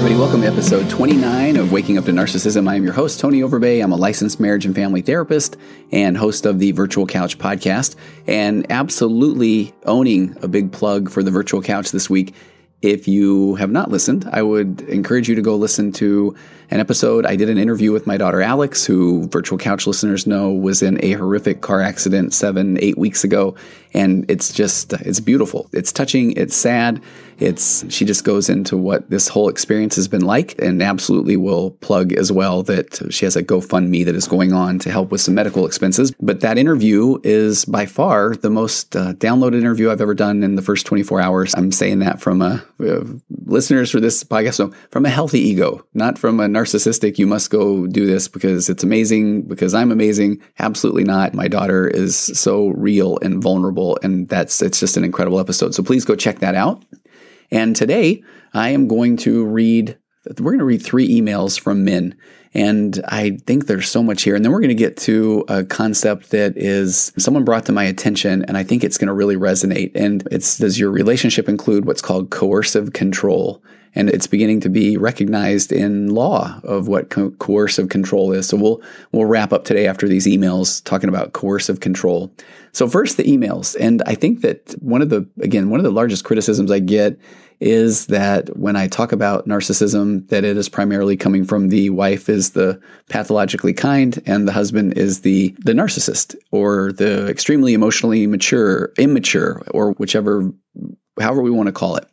Everybody, welcome to episode 29 of Waking Up to Narcissism. I am your host, Tony Overbay. I'm a licensed marriage and family therapist and host of the Virtual Couch podcast, and absolutely owning a big plug for the Virtual Couch this week. If you have not listened, I would encourage you to go listen to an episode. I did an interview with my daughter Alex, who virtual couch listeners know was in a horrific car accident seven, eight weeks ago. And it's just, it's beautiful. It's touching. It's sad. It's, she just goes into what this whole experience has been like and absolutely will plug as well that she has a GoFundMe that is going on to help with some medical expenses. But that interview is by far the most uh, downloaded interview I've ever done in the first 24 hours. I'm saying that from a, uh, listeners for this podcast, so from a healthy ego, not from a narcissistic, you must go do this because it's amazing, because I'm amazing. Absolutely not. My daughter is so real and vulnerable, and that's it's just an incredible episode. So please go check that out. And today I am going to read, we're going to read three emails from men. And I think there's so much here. And then we're going to get to a concept that is someone brought to my attention, and I think it's going to really resonate. And it's does your relationship include what's called coercive control? And it's beginning to be recognized in law of what co- coercive control is. So we'll we'll wrap up today after these emails talking about coercive control. So first the emails, and I think that one of the again one of the largest criticisms I get is that when I talk about narcissism, that it is primarily coming from the wife is the pathologically kind and the husband is the the narcissist or the extremely emotionally mature, immature, or whichever, however we want to call it.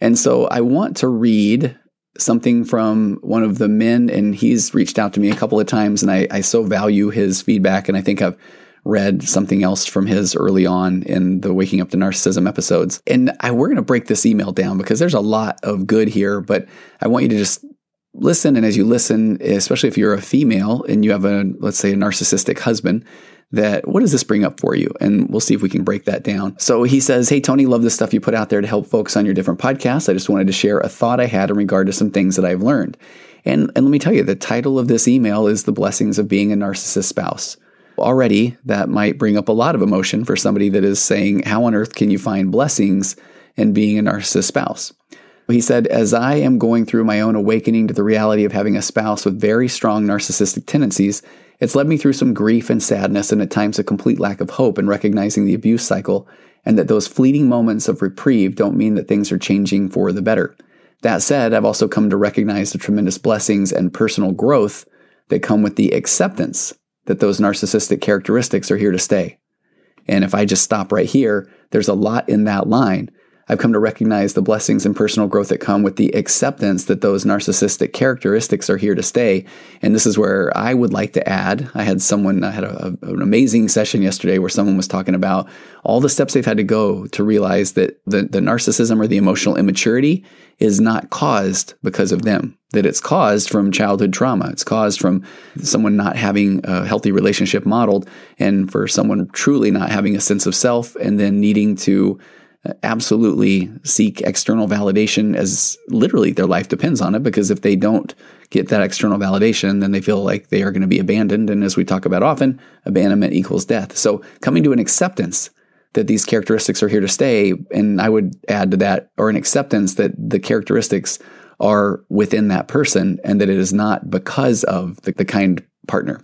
And so I want to read something from one of the men, and he's reached out to me a couple of times, and I, I so value his feedback, and I think I've read something else from his early on in the Waking Up to Narcissism episodes. And I, we're going to break this email down because there's a lot of good here, but I want you to just listen. And as you listen, especially if you're a female and you have a, let's say, a narcissistic husband, that what does this bring up for you? And we'll see if we can break that down. So he says, Hey, Tony, love the stuff you put out there to help folks on your different podcasts. I just wanted to share a thought I had in regard to some things that I've learned. And, and let me tell you, the title of this email is The Blessings of Being a Narcissist Spouse. Already, that might bring up a lot of emotion for somebody that is saying, How on earth can you find blessings in being a narcissist spouse? He said, As I am going through my own awakening to the reality of having a spouse with very strong narcissistic tendencies, it's led me through some grief and sadness and at times a complete lack of hope in recognizing the abuse cycle, and that those fleeting moments of reprieve don't mean that things are changing for the better. That said, I've also come to recognize the tremendous blessings and personal growth that come with the acceptance that those narcissistic characteristics are here to stay. And if I just stop right here, there's a lot in that line. I've come to recognize the blessings and personal growth that come with the acceptance that those narcissistic characteristics are here to stay. And this is where I would like to add I had someone, I had a, an amazing session yesterday where someone was talking about all the steps they've had to go to realize that the, the narcissism or the emotional immaturity is not caused because of them, that it's caused from childhood trauma. It's caused from someone not having a healthy relationship modeled, and for someone truly not having a sense of self and then needing to absolutely seek external validation as literally their life depends on it because if they don't get that external validation then they feel like they are going to be abandoned. And as we talk about often abandonment equals death. So coming to an acceptance that these characteristics are here to stay and i would add to that or an acceptance that the characteristics are within that person and that it is not because of the, the kind partner.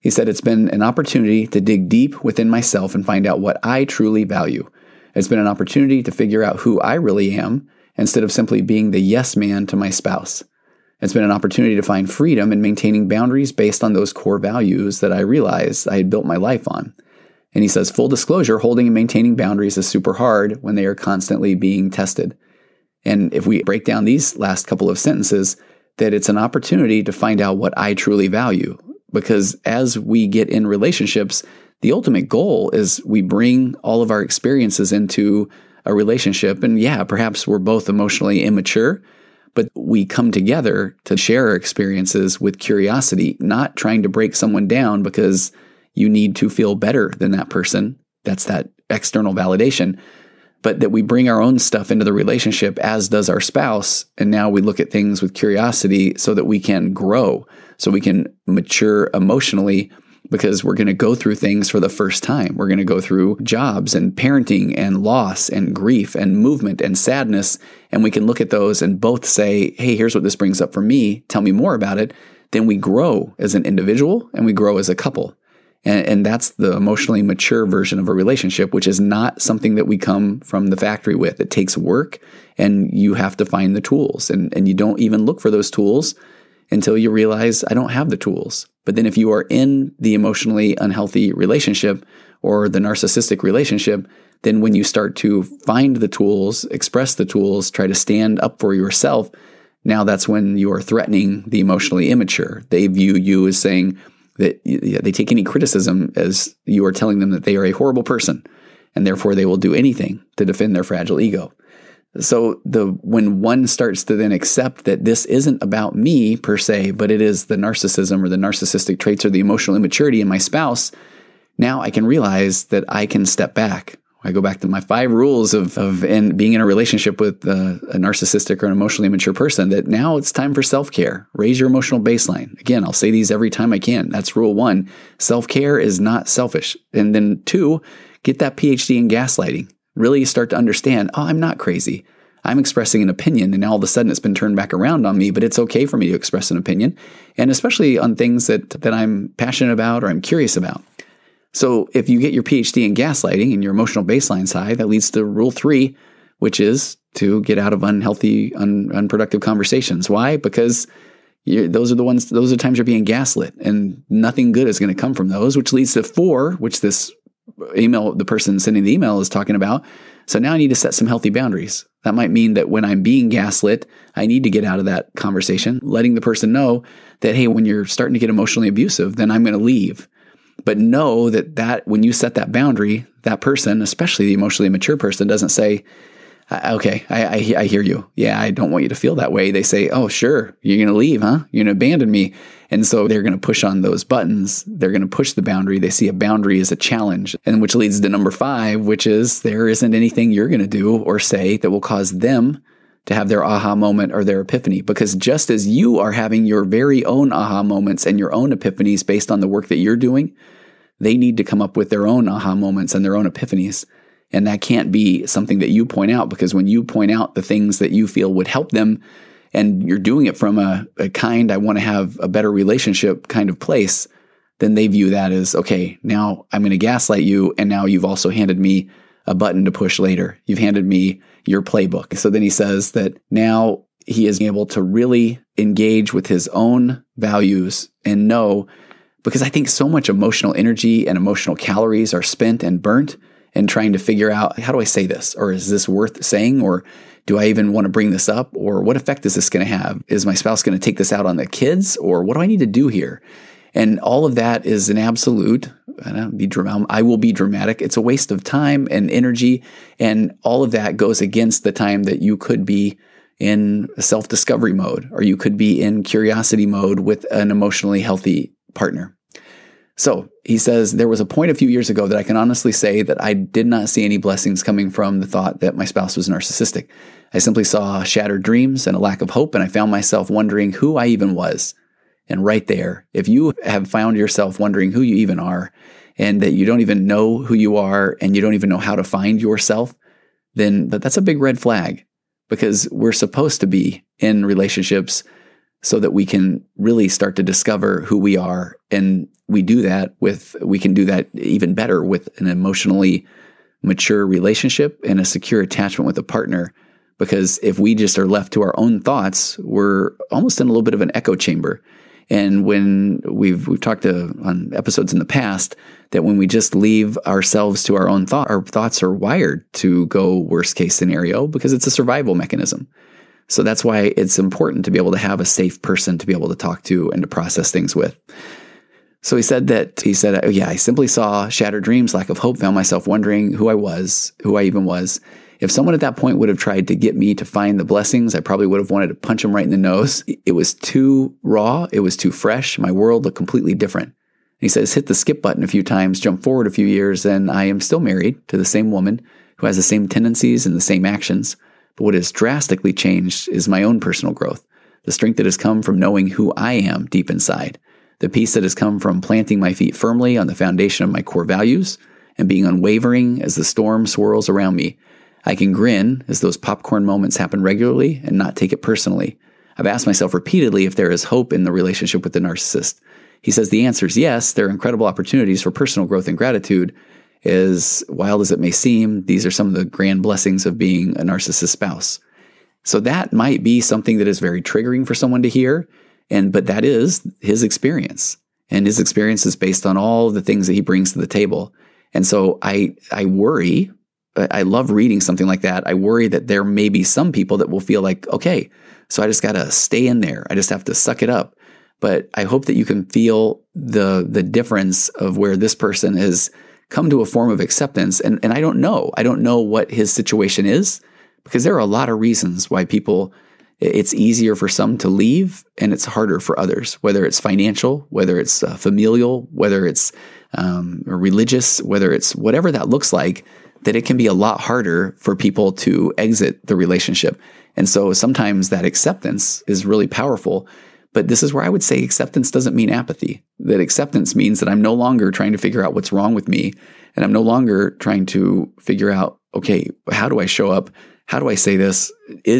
He said it's been an opportunity to dig deep within myself and find out what i truly value it's been an opportunity to figure out who I really am instead of simply being the yes man to my spouse. It's been an opportunity to find freedom in maintaining boundaries based on those core values that I realized I had built my life on. And he says, full disclosure, holding and maintaining boundaries is super hard when they are constantly being tested. And if we break down these last couple of sentences, that it's an opportunity to find out what I truly value. Because as we get in relationships, the ultimate goal is we bring all of our experiences into a relationship. And yeah, perhaps we're both emotionally immature, but we come together to share our experiences with curiosity, not trying to break someone down because you need to feel better than that person. That's that external validation. But that we bring our own stuff into the relationship, as does our spouse. And now we look at things with curiosity so that we can grow, so we can mature emotionally because we're going to go through things for the first time. We're going to go through jobs and parenting and loss and grief and movement and sadness. And we can look at those and both say, hey, here's what this brings up for me. Tell me more about it. Then we grow as an individual and we grow as a couple. And, and that's the emotionally mature version of a relationship, which is not something that we come from the factory with. It takes work and you have to find the tools. And, and you don't even look for those tools until you realize I don't have the tools. But then if you are in the emotionally unhealthy relationship or the narcissistic relationship, then when you start to find the tools, express the tools, try to stand up for yourself, now that's when you are threatening the emotionally immature. They view you as saying that they take any criticism as you are telling them that they are a horrible person and therefore they will do anything to defend their fragile ego. So the when one starts to then accept that this isn't about me per se, but it is the narcissism or the narcissistic traits or the emotional immaturity in my spouse, now I can realize that I can step back. I go back to my five rules of, of in, being in a relationship with a, a narcissistic or an emotionally immature person that now it's time for self care. Raise your emotional baseline. Again, I'll say these every time I can. That's rule one. Self care is not selfish. And then two, get that PhD in gaslighting really start to understand oh, I'm not crazy. I'm expressing an opinion, and all of a sudden it's been turned back around on me, but it's okay for me to express an opinion, and especially on things that, that I'm passionate about or I'm curious about. So if you get your PhD in gaslighting and your emotional baseline's high, that leads to rule three, which is to get out of unhealthy, un, unproductive conversations. Why? Because those are the ones, those are times you're being gaslit, and nothing good is going to come from those, which leads to four, which this email, the person sending the email is talking about. So now I need to set some healthy boundaries. That might mean that when I'm being gaslit, I need to get out of that conversation, letting the person know that, hey, when you're starting to get emotionally abusive, then I'm going to leave. But know that that when you set that boundary, that person, especially the emotionally mature person, doesn't say, okay, I, I, I hear you. Yeah, I don't want you to feel that way. They say, oh, sure, you're going to leave, huh? You're going to abandon me. And so they're going to push on those buttons. They're going to push the boundary. They see a boundary as a challenge, and which leads to number five, which is there isn't anything you're going to do or say that will cause them to have their aha moment or their epiphany. Because just as you are having your very own aha moments and your own epiphanies based on the work that you're doing, they need to come up with their own aha moments and their own epiphanies. And that can't be something that you point out because when you point out the things that you feel would help them, and you're doing it from a, a kind, I want to have a better relationship kind of place, then they view that as, okay, now I'm going to gaslight you. And now you've also handed me a button to push later. You've handed me your playbook. So then he says that now he is able to really engage with his own values and know, because I think so much emotional energy and emotional calories are spent and burnt in trying to figure out how do I say this? Or is this worth saying? Or do I even want to bring this up? Or what effect is this going to have? Is my spouse going to take this out on the kids? Or what do I need to do here? And all of that is an absolute, I, be dramatic, I will be dramatic. It's a waste of time and energy. And all of that goes against the time that you could be in self discovery mode, or you could be in curiosity mode with an emotionally healthy partner. So he says, There was a point a few years ago that I can honestly say that I did not see any blessings coming from the thought that my spouse was narcissistic. I simply saw shattered dreams and a lack of hope, and I found myself wondering who I even was. And right there, if you have found yourself wondering who you even are, and that you don't even know who you are, and you don't even know how to find yourself, then that's a big red flag because we're supposed to be in relationships so that we can really start to discover who we are. And we do that with, we can do that even better with an emotionally mature relationship and a secure attachment with a partner. Because if we just are left to our own thoughts, we're almost in a little bit of an echo chamber. And when we've we've talked to, on episodes in the past that when we just leave ourselves to our own thought, our thoughts are wired to go worst case scenario because it's a survival mechanism. So that's why it's important to be able to have a safe person to be able to talk to and to process things with. So he said that he said, oh, "Yeah, I simply saw shattered dreams, lack of hope, found myself wondering who I was, who I even was." If someone at that point would have tried to get me to find the blessings, I probably would have wanted to punch him right in the nose. It was too raw. It was too fresh. My world looked completely different. He says, hit the skip button a few times, jump forward a few years, and I am still married to the same woman who has the same tendencies and the same actions. But what has drastically changed is my own personal growth, the strength that has come from knowing who I am deep inside, the peace that has come from planting my feet firmly on the foundation of my core values and being unwavering as the storm swirls around me I can grin as those popcorn moments happen regularly and not take it personally. I've asked myself repeatedly if there is hope in the relationship with the narcissist. He says the answer is yes, there are incredible opportunities for personal growth and gratitude. As wild as it may seem, these are some of the grand blessings of being a narcissist spouse. So that might be something that is very triggering for someone to hear, and but that is his experience. And his experience is based on all the things that he brings to the table. And so I I worry I love reading something like that. I worry that there may be some people that will feel like, okay, so I just got to stay in there. I just have to suck it up. But I hope that you can feel the the difference of where this person has come to a form of acceptance. And and I don't know. I don't know what his situation is because there are a lot of reasons why people it's easier for some to leave and it's harder for others, whether it's financial, whether it's uh, familial, whether it's um, religious, whether it's whatever that looks like that it can be a lot harder for people to exit the relationship. And so sometimes that acceptance is really powerful. But this is where I would say acceptance doesn't mean apathy. That acceptance means that I'm no longer trying to figure out what's wrong with me. And I'm no longer trying to figure out, okay, how do I show up? How do I say this?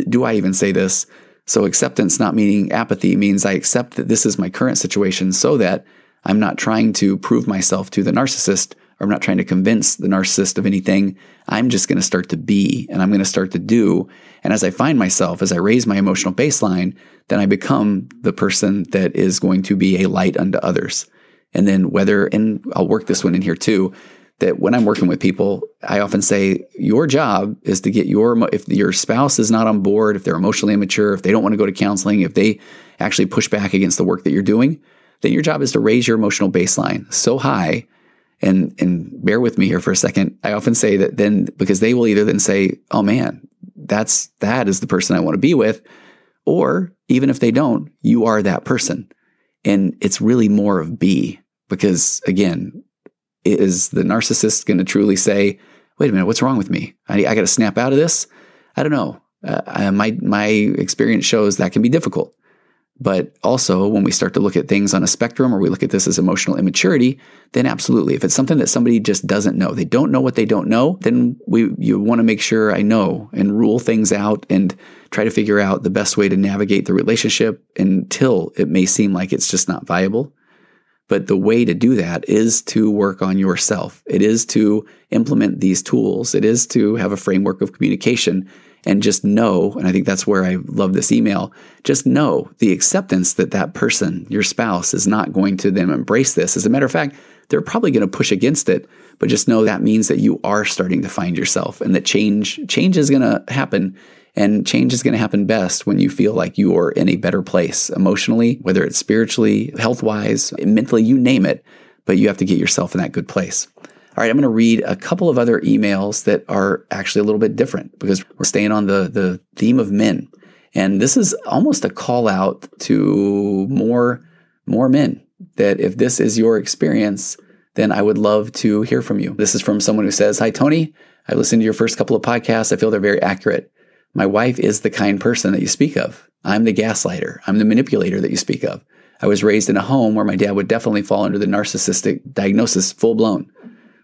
Do I even say this? So acceptance not meaning apathy means I accept that this is my current situation so that I'm not trying to prove myself to the narcissist I'm not trying to convince the narcissist of anything. I'm just going to start to be and I'm going to start to do. And as I find myself, as I raise my emotional baseline, then I become the person that is going to be a light unto others. And then whether, and I'll work this one in here too, that when I'm working with people, I often say your job is to get your, if your spouse is not on board, if they're emotionally immature, if they don't want to go to counseling, if they actually push back against the work that you're doing, then your job is to raise your emotional baseline so high and and bear with me here for a second. I often say that then because they will either then say, "Oh man, that's that is the person I want to be with," or even if they don't, you are that person. And it's really more of be because again, is the narcissist going to truly say, "Wait a minute, what's wrong with me? I, I got to snap out of this"? I don't know. Uh, my my experience shows that can be difficult. But also, when we start to look at things on a spectrum or we look at this as emotional immaturity, then absolutely. If it's something that somebody just doesn't know, they don't know what they don't know, then we you want to make sure I know and rule things out and try to figure out the best way to navigate the relationship until it may seem like it's just not viable. But the way to do that is to work on yourself. It is to implement these tools. It is to have a framework of communication and just know, and I think that's where I love this email, just know the acceptance that that person, your spouse, is not going to then embrace this. As a matter of fact, they're probably going to push against it, but just know that means that you are starting to find yourself and that change change is going to happen and change is going to happen best when you feel like you are in a better place emotionally, whether it's spiritually, health-wise, mentally, you name it, but you have to get yourself in that good place. All right, I'm going to read a couple of other emails that are actually a little bit different because we're staying on the, the theme of men. And this is almost a call out to more, more men that if this is your experience, then I would love to hear from you. This is from someone who says, Hi, Tony. I listened to your first couple of podcasts. I feel they're very accurate. My wife is the kind person that you speak of. I'm the gaslighter. I'm the manipulator that you speak of. I was raised in a home where my dad would definitely fall under the narcissistic diagnosis full blown.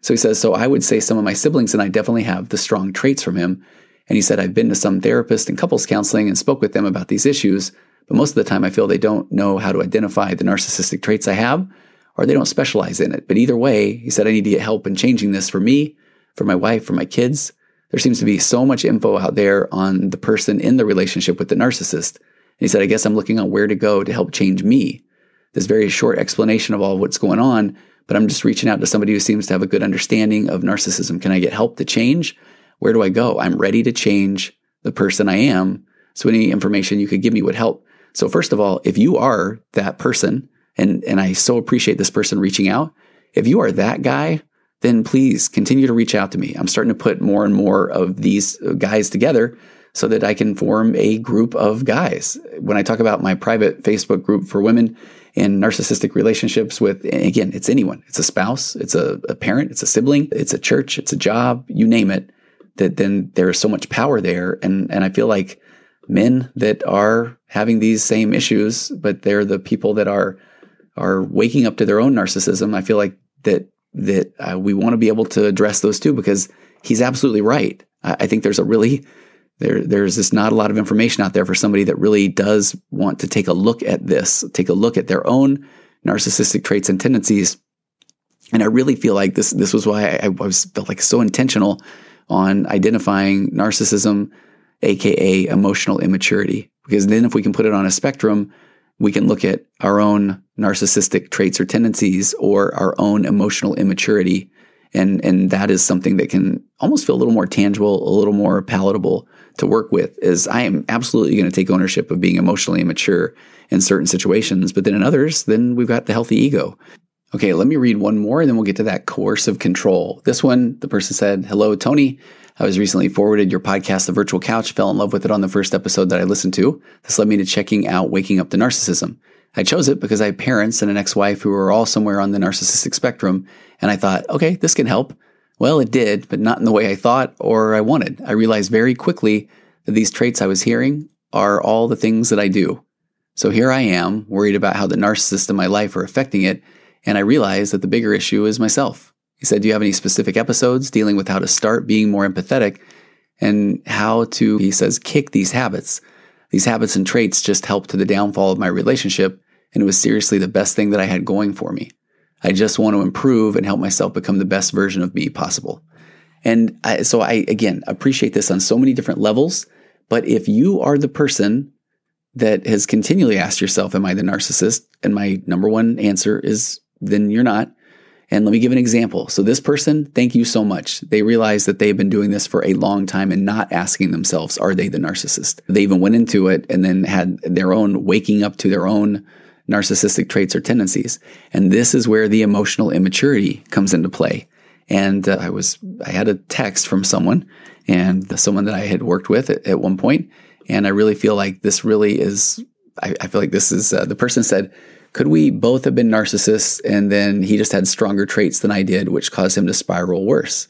So he says, So I would say some of my siblings and I definitely have the strong traits from him. And he said, I've been to some therapists and couples counseling and spoke with them about these issues, but most of the time I feel they don't know how to identify the narcissistic traits I have or they don't specialize in it. But either way, he said, I need to get help in changing this for me, for my wife, for my kids. There seems to be so much info out there on the person in the relationship with the narcissist. And he said, I guess I'm looking on where to go to help change me. This very short explanation of all what's going on but I'm just reaching out to somebody who seems to have a good understanding of narcissism. Can I get help to change? Where do I go? I'm ready to change the person I am. So any information you could give me would help. So first of all, if you are that person And, and I so appreciate this person reaching out. If you are that guy, then please continue to reach out to me. I'm starting to put more and more of these guys together so that I can form a group of guys. When I talk about my private Facebook group for women in narcissistic relationships with, again, it's anyone. It's a spouse, it's a, a parent, it's a sibling, it's a church, it's a job, you name it, that then there is so much power there. And, and I feel like men that are having these same issues, but they're the people that are, are waking up to their own narcissism. I feel like that, that uh, we want to be able to address those too, because he's absolutely right. I, I think there's a really there, there's just not a lot of information out there for somebody that really does want to take a look at this, take a look at their own narcissistic traits and tendencies. And I really feel like this, this was why I, I was felt like so intentional on identifying narcissism, aka emotional immaturity. Because then if we can put it on a spectrum, we can look at our own narcissistic traits or tendencies or our own emotional immaturity. And, and that is something that can almost feel a little more tangible, a little more palatable to work with is I am absolutely going to take ownership of being emotionally immature in certain situations, but then in others, then we've got the healthy ego. Okay, let me read one more and then we'll get to that coercive control. This one, the person said, Hello, Tony. I was recently forwarded your podcast, The Virtual Couch, fell in love with it on the first episode that I listened to. This led me to checking out Waking Up to Narcissism. I chose it because I have parents and an ex wife who are all somewhere on the narcissistic spectrum, and I thought, okay, this can help. Well, it did, but not in the way I thought or I wanted. I realized very quickly that these traits I was hearing are all the things that I do. So here I am, worried about how the narcissists in my life are affecting it, and I realized that the bigger issue is myself. He said, Do you have any specific episodes dealing with how to start being more empathetic and how to, he says, kick these habits? These habits and traits just helped to the downfall of my relationship, and it was seriously the best thing that I had going for me. I just want to improve and help myself become the best version of me possible. And I, so I, again, appreciate this on so many different levels. But if you are the person that has continually asked yourself, Am I the narcissist? And my number one answer is, Then you're not. And let me give an example. So, this person, thank you so much. They realize that they've been doing this for a long time and not asking themselves, Are they the narcissist? They even went into it and then had their own waking up to their own narcissistic traits or tendencies. And this is where the emotional immaturity comes into play. And uh, I was, I had a text from someone and someone that I had worked with at, at one point, And I really feel like this really is, I, I feel like this is, uh, the person said, could we both have been narcissists and then he just had stronger traits than I did, which caused him to spiral worse?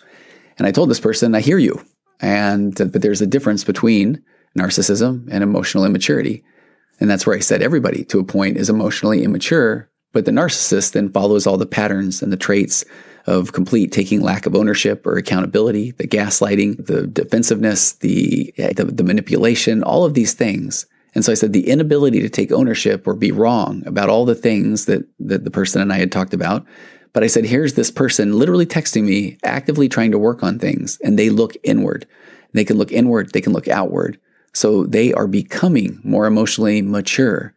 And I told this person, I hear you. And, uh, but there's a difference between narcissism and emotional immaturity. And that's where I said everybody to a point is emotionally immature, but the narcissist then follows all the patterns and the traits of complete taking lack of ownership or accountability, the gaslighting, the defensiveness, the, the, the manipulation, all of these things. And so I said the inability to take ownership or be wrong about all the things that, that the person and I had talked about. But I said, here's this person literally texting me, actively trying to work on things, and they look inward. They can look inward, they can look outward. So they are becoming more emotionally mature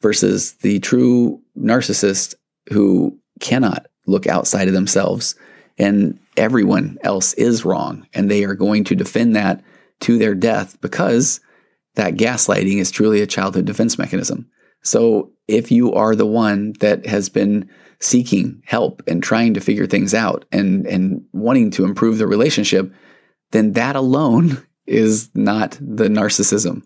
versus the true narcissist who cannot look outside of themselves and everyone else is wrong. And they are going to defend that to their death because that gaslighting is truly a childhood defense mechanism. So if you are the one that has been seeking help and trying to figure things out and, and wanting to improve the relationship, then that alone is not the narcissism.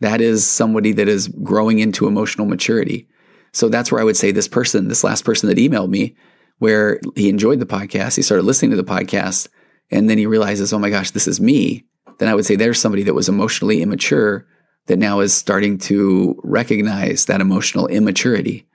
That is somebody that is growing into emotional maturity. So that's where I would say this person, this last person that emailed me, where he enjoyed the podcast, he started listening to the podcast, and then he realizes, oh my gosh, this is me. Then I would say there's somebody that was emotionally immature that now is starting to recognize that emotional immaturity.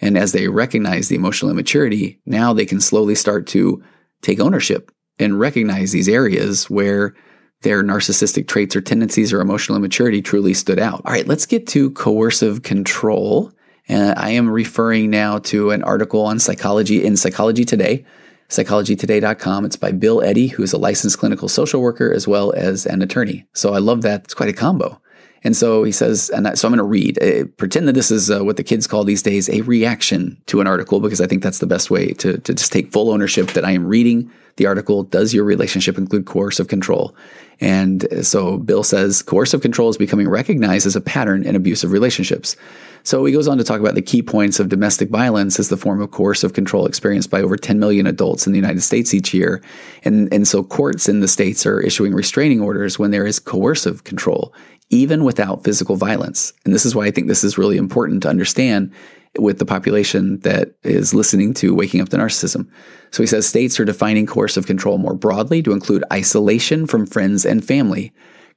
And as they recognize the emotional immaturity, now they can slowly start to take ownership and recognize these areas where their narcissistic traits or tendencies or emotional immaturity truly stood out. All right, let's get to coercive control. And I am referring now to an article on psychology in Psychology Today, psychologytoday.com. It's by Bill Eddy, who's a licensed clinical social worker as well as an attorney. So I love that. It's quite a combo. And so he says, and so I'm going to read, uh, pretend that this is uh, what the kids call these days a reaction to an article, because I think that's the best way to, to just take full ownership that I am reading the article. Does your relationship include coercive control? And so Bill says coercive control is becoming recognized as a pattern in abusive relationships. So he goes on to talk about the key points of domestic violence as the form of coercive control experienced by over 10 million adults in the United States each year. And, and so courts in the states are issuing restraining orders when there is coercive control, even without physical violence. And this is why I think this is really important to understand with the population that is listening to Waking Up to Narcissism. So he says states are defining coercive control more broadly to include isolation from friends and family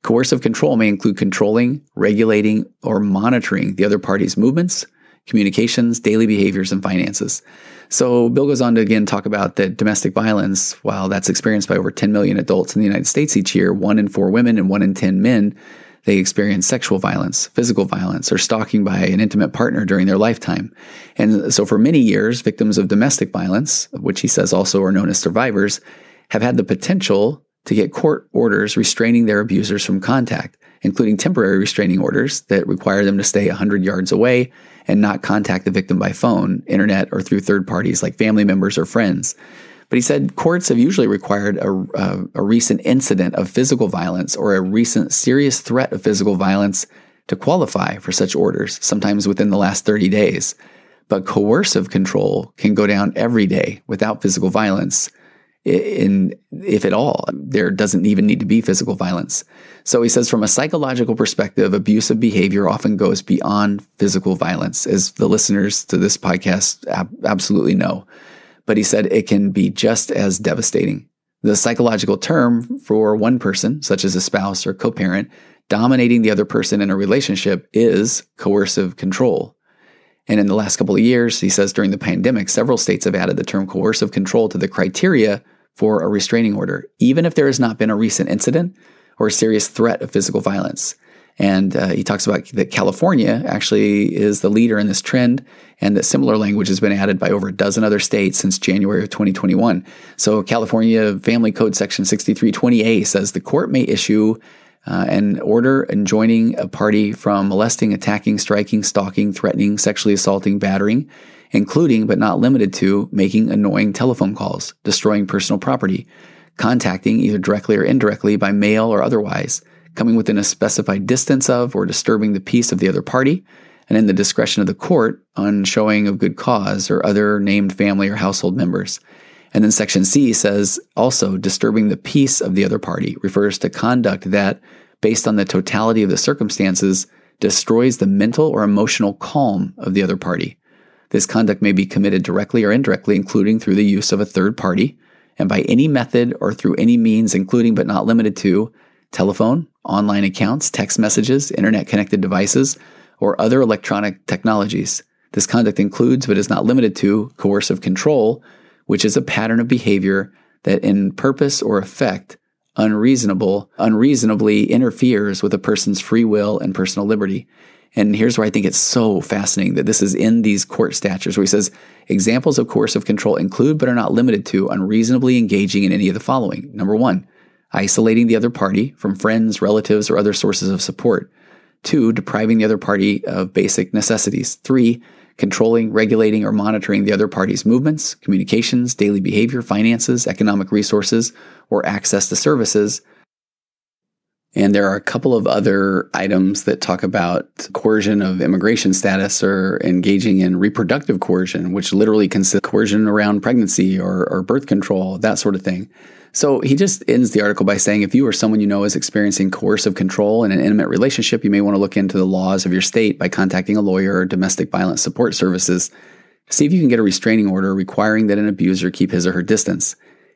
Coercive control may include controlling, regulating, or monitoring the other party's movements, communications, daily behaviors, and finances. So Bill goes on to again talk about that domestic violence, while that's experienced by over 10 million adults in the United States each year, one in four women and one in 10 men, they experience sexual violence, physical violence, or stalking by an intimate partner during their lifetime. And so for many years, victims of domestic violence, which he says also are known as survivors, have had the potential to get court orders restraining their abusers from contact, including temporary restraining orders that require them to stay 100 yards away and not contact the victim by phone, internet, or through third parties like family members or friends. But he said courts have usually required a, a, a, recent incident of physical violence or a recent serious threat of physical violence to qualify for such orders, sometimes within the last 30 days. But coercive control can go down every day without physical violence in if at all. There doesn't even need to be physical violence. So he says from a psychological perspective abusive behavior often goes beyond physical violence as the listeners to this podcast ab- absolutely know but he said it can be just as devastating the psychological term for one person such as a spouse or co-parent dominating the other person in a relationship is coercive control and in the last couple of years, he says during the pandemic, several states have added the term coercive control to the criteria for a restraining order, even if there has not been a recent incident or a serious threat of physical violence. And uh, he talks about that California actually is the leader in this trend, and that similar language has been added by over a dozen other states since January of 2021. So, California Family Code Section 6320A says the court may issue uh, an order enjoining a party from molesting, attacking, striking, stalking, threatening, sexually assaulting, battering, including but not limited to making annoying telephone calls, destroying personal property, contacting either directly or indirectly by mail or otherwise, coming within a specified distance of or disturbing the peace of the other party, and in the discretion of the court on showing of good cause or other named family or household members. And then section C says also disturbing the peace of the other party refers to conduct that, based on the totality of the circumstances, destroys the mental or emotional calm of the other party. This conduct may be committed directly or indirectly, including through the use of a third party, and by any method or through any means, including but not limited to telephone, online accounts, text messages, internet connected devices, or other electronic technologies. This conduct includes, but is not limited to, coercive control, which is a pattern of behavior that, in purpose or effect, unreasonable, unreasonably interferes with a person's free will and personal liberty. And here's where I think it's so fascinating that this is in these court statutes where he says examples of coercive control include but are not limited to unreasonably engaging in any of the following. Number one, isolating the other party from friends, relatives, or other sources of support. Two, depriving the other party of basic necessities. Three, controlling, regulating, or monitoring the other party's movements, communications, daily behavior, finances, economic resources, or access to services. And there are a couple of other items that talk about coercion of immigration status or engaging in reproductive coercion, which literally consists of coercion around pregnancy or, or birth control, that sort of thing. So he just ends the article by saying if you or someone you know is experiencing coercive control in an intimate relationship, you may want to look into the laws of your state by contacting a lawyer or domestic violence support services. See if you can get a restraining order requiring that an abuser keep his or her distance.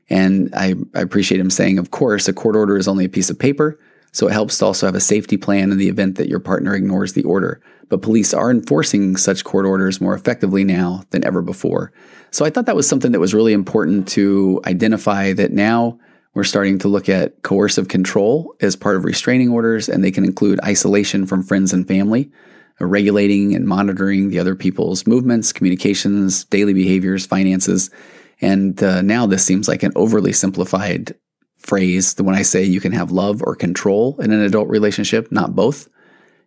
And I, I appreciate him saying, of course, a court order is only a piece of paper. So it helps to also have a safety plan in the event that your partner ignores the order. But police are enforcing such court orders more effectively now than ever before. So I thought that was something that was really important to identify that now we're starting to look at coercive control as part of restraining orders, and they can include isolation from friends and family, uh, regulating and monitoring the other people's movements, communications, daily behaviors, finances. And uh, now this seems like an overly simplified phrase when I say you can have love or control in an adult relationship, not both.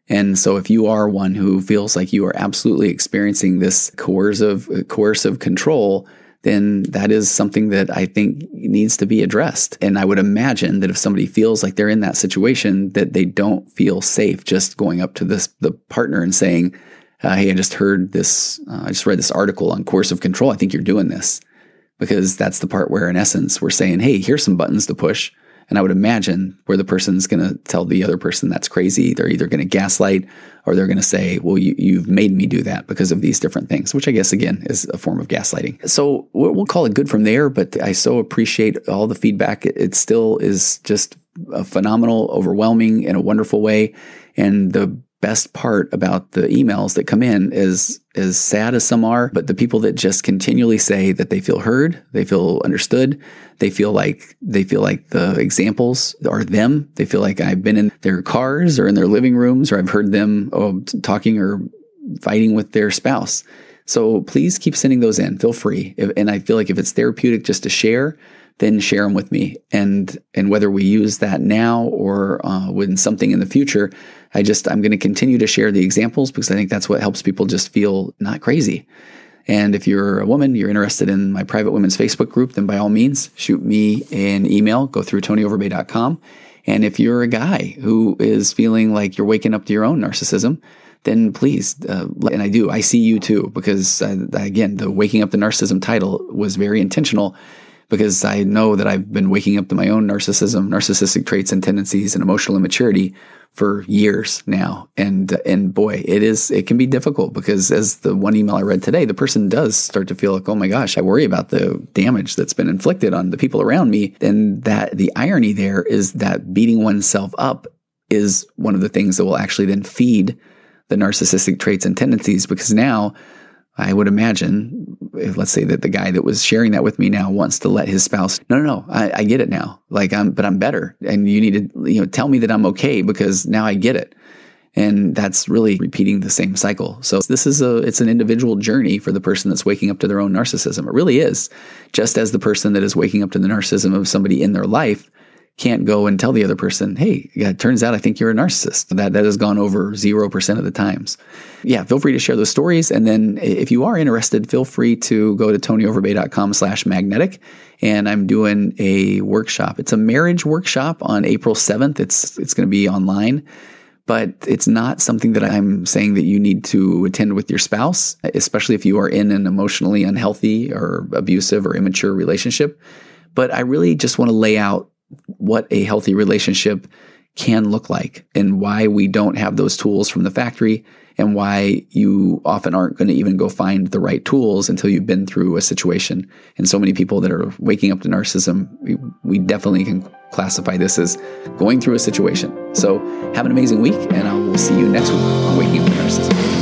And so if you are one who feels like you are absolutely experiencing this coercive coercive control, then that is something that I think needs to be addressed. And I would imagine that if somebody feels like they're in that situation, that they don't feel safe just going up to this the partner and saying, uh, "Hey, I just heard this. Uh, I just read this article on coercive control. I think you're doing this." Because that's the part where, in essence, we're saying, "Hey, here's some buttons to push." And I would imagine where the person's going to tell the other person that's crazy. They're either going to gaslight or they're going to say, well, you, have made me do that because of these different things, which I guess, again, is a form of gaslighting. So we'll call it good from there. But I so appreciate all the feedback. It still is just a phenomenal, overwhelming in a wonderful way. And the best part about the emails that come in is as sad as some are, but the people that just continually say that they feel heard, they feel understood, they feel like they feel like the examples are them. They feel like I've been in their cars or in their living rooms or I've heard them oh, talking or fighting with their spouse. So please keep sending those in. Feel free. If, and I feel like if it's therapeutic just to share, then share them with me. And and whether we use that now or uh, when something in the future, I just I'm going to continue to share the examples because I think that's what helps people just feel not crazy. And if you're a woman, you're interested in my private women's Facebook group, then by all means, shoot me an email. Go through tonyoverbay.com. And if you're a guy who is feeling like you're waking up to your own narcissism, then please, uh, and I do, I see you too, because uh, again, the waking up the narcissism title was very intentional because I know that I've been waking up to my own narcissism, narcissistic traits and tendencies and emotional immaturity for years now. And, and boy, it is, it can be difficult because as the one email I read today, the person does start to feel like, oh my gosh, I worry about the damage that's been inflicted on the people around me. And that the irony there is that beating oneself up is one of the things that will actually then feed the narcissistic traits and tendencies because now I would imagine, let's say that the guy that was sharing that with me now wants to let his spouse. No, no, no. I, I, get it now. Like I'm, but I'm better, and you need to, you know, tell me that I'm okay because now I get it. And that's really repeating the same cycle. So this is a, it's an individual journey for the person that's waking up to their own narcissism. It really is. Just as the person that is waking up to the narcissism of somebody in their life can't go and tell the other person, hey, yeah, it turns out I think you're a narcissist. That, that has gone over 0% of the times. Yeah, feel free to share those stories. And then if you are interested, feel free to go to tonyoverbay.com slash magnetic. And I'm doing a workshop. It's a marriage workshop on April 7th. It's, it's going to be online but it's not something that I'm saying that you need to attend with your spouse, especially if you are in an emotionally unhealthy or abusive or immature relationship. But I really just want to lay out what a healthy relationship can look like and why we don't have those tools from the factory and why you often aren't going to even go find the right tools until you've been through a situation. And so many people that are waking up to narcissism, we, we definitely can classify this as going through a situation. So have an amazing week, and I will see you next week on Waking Up to Narcissism.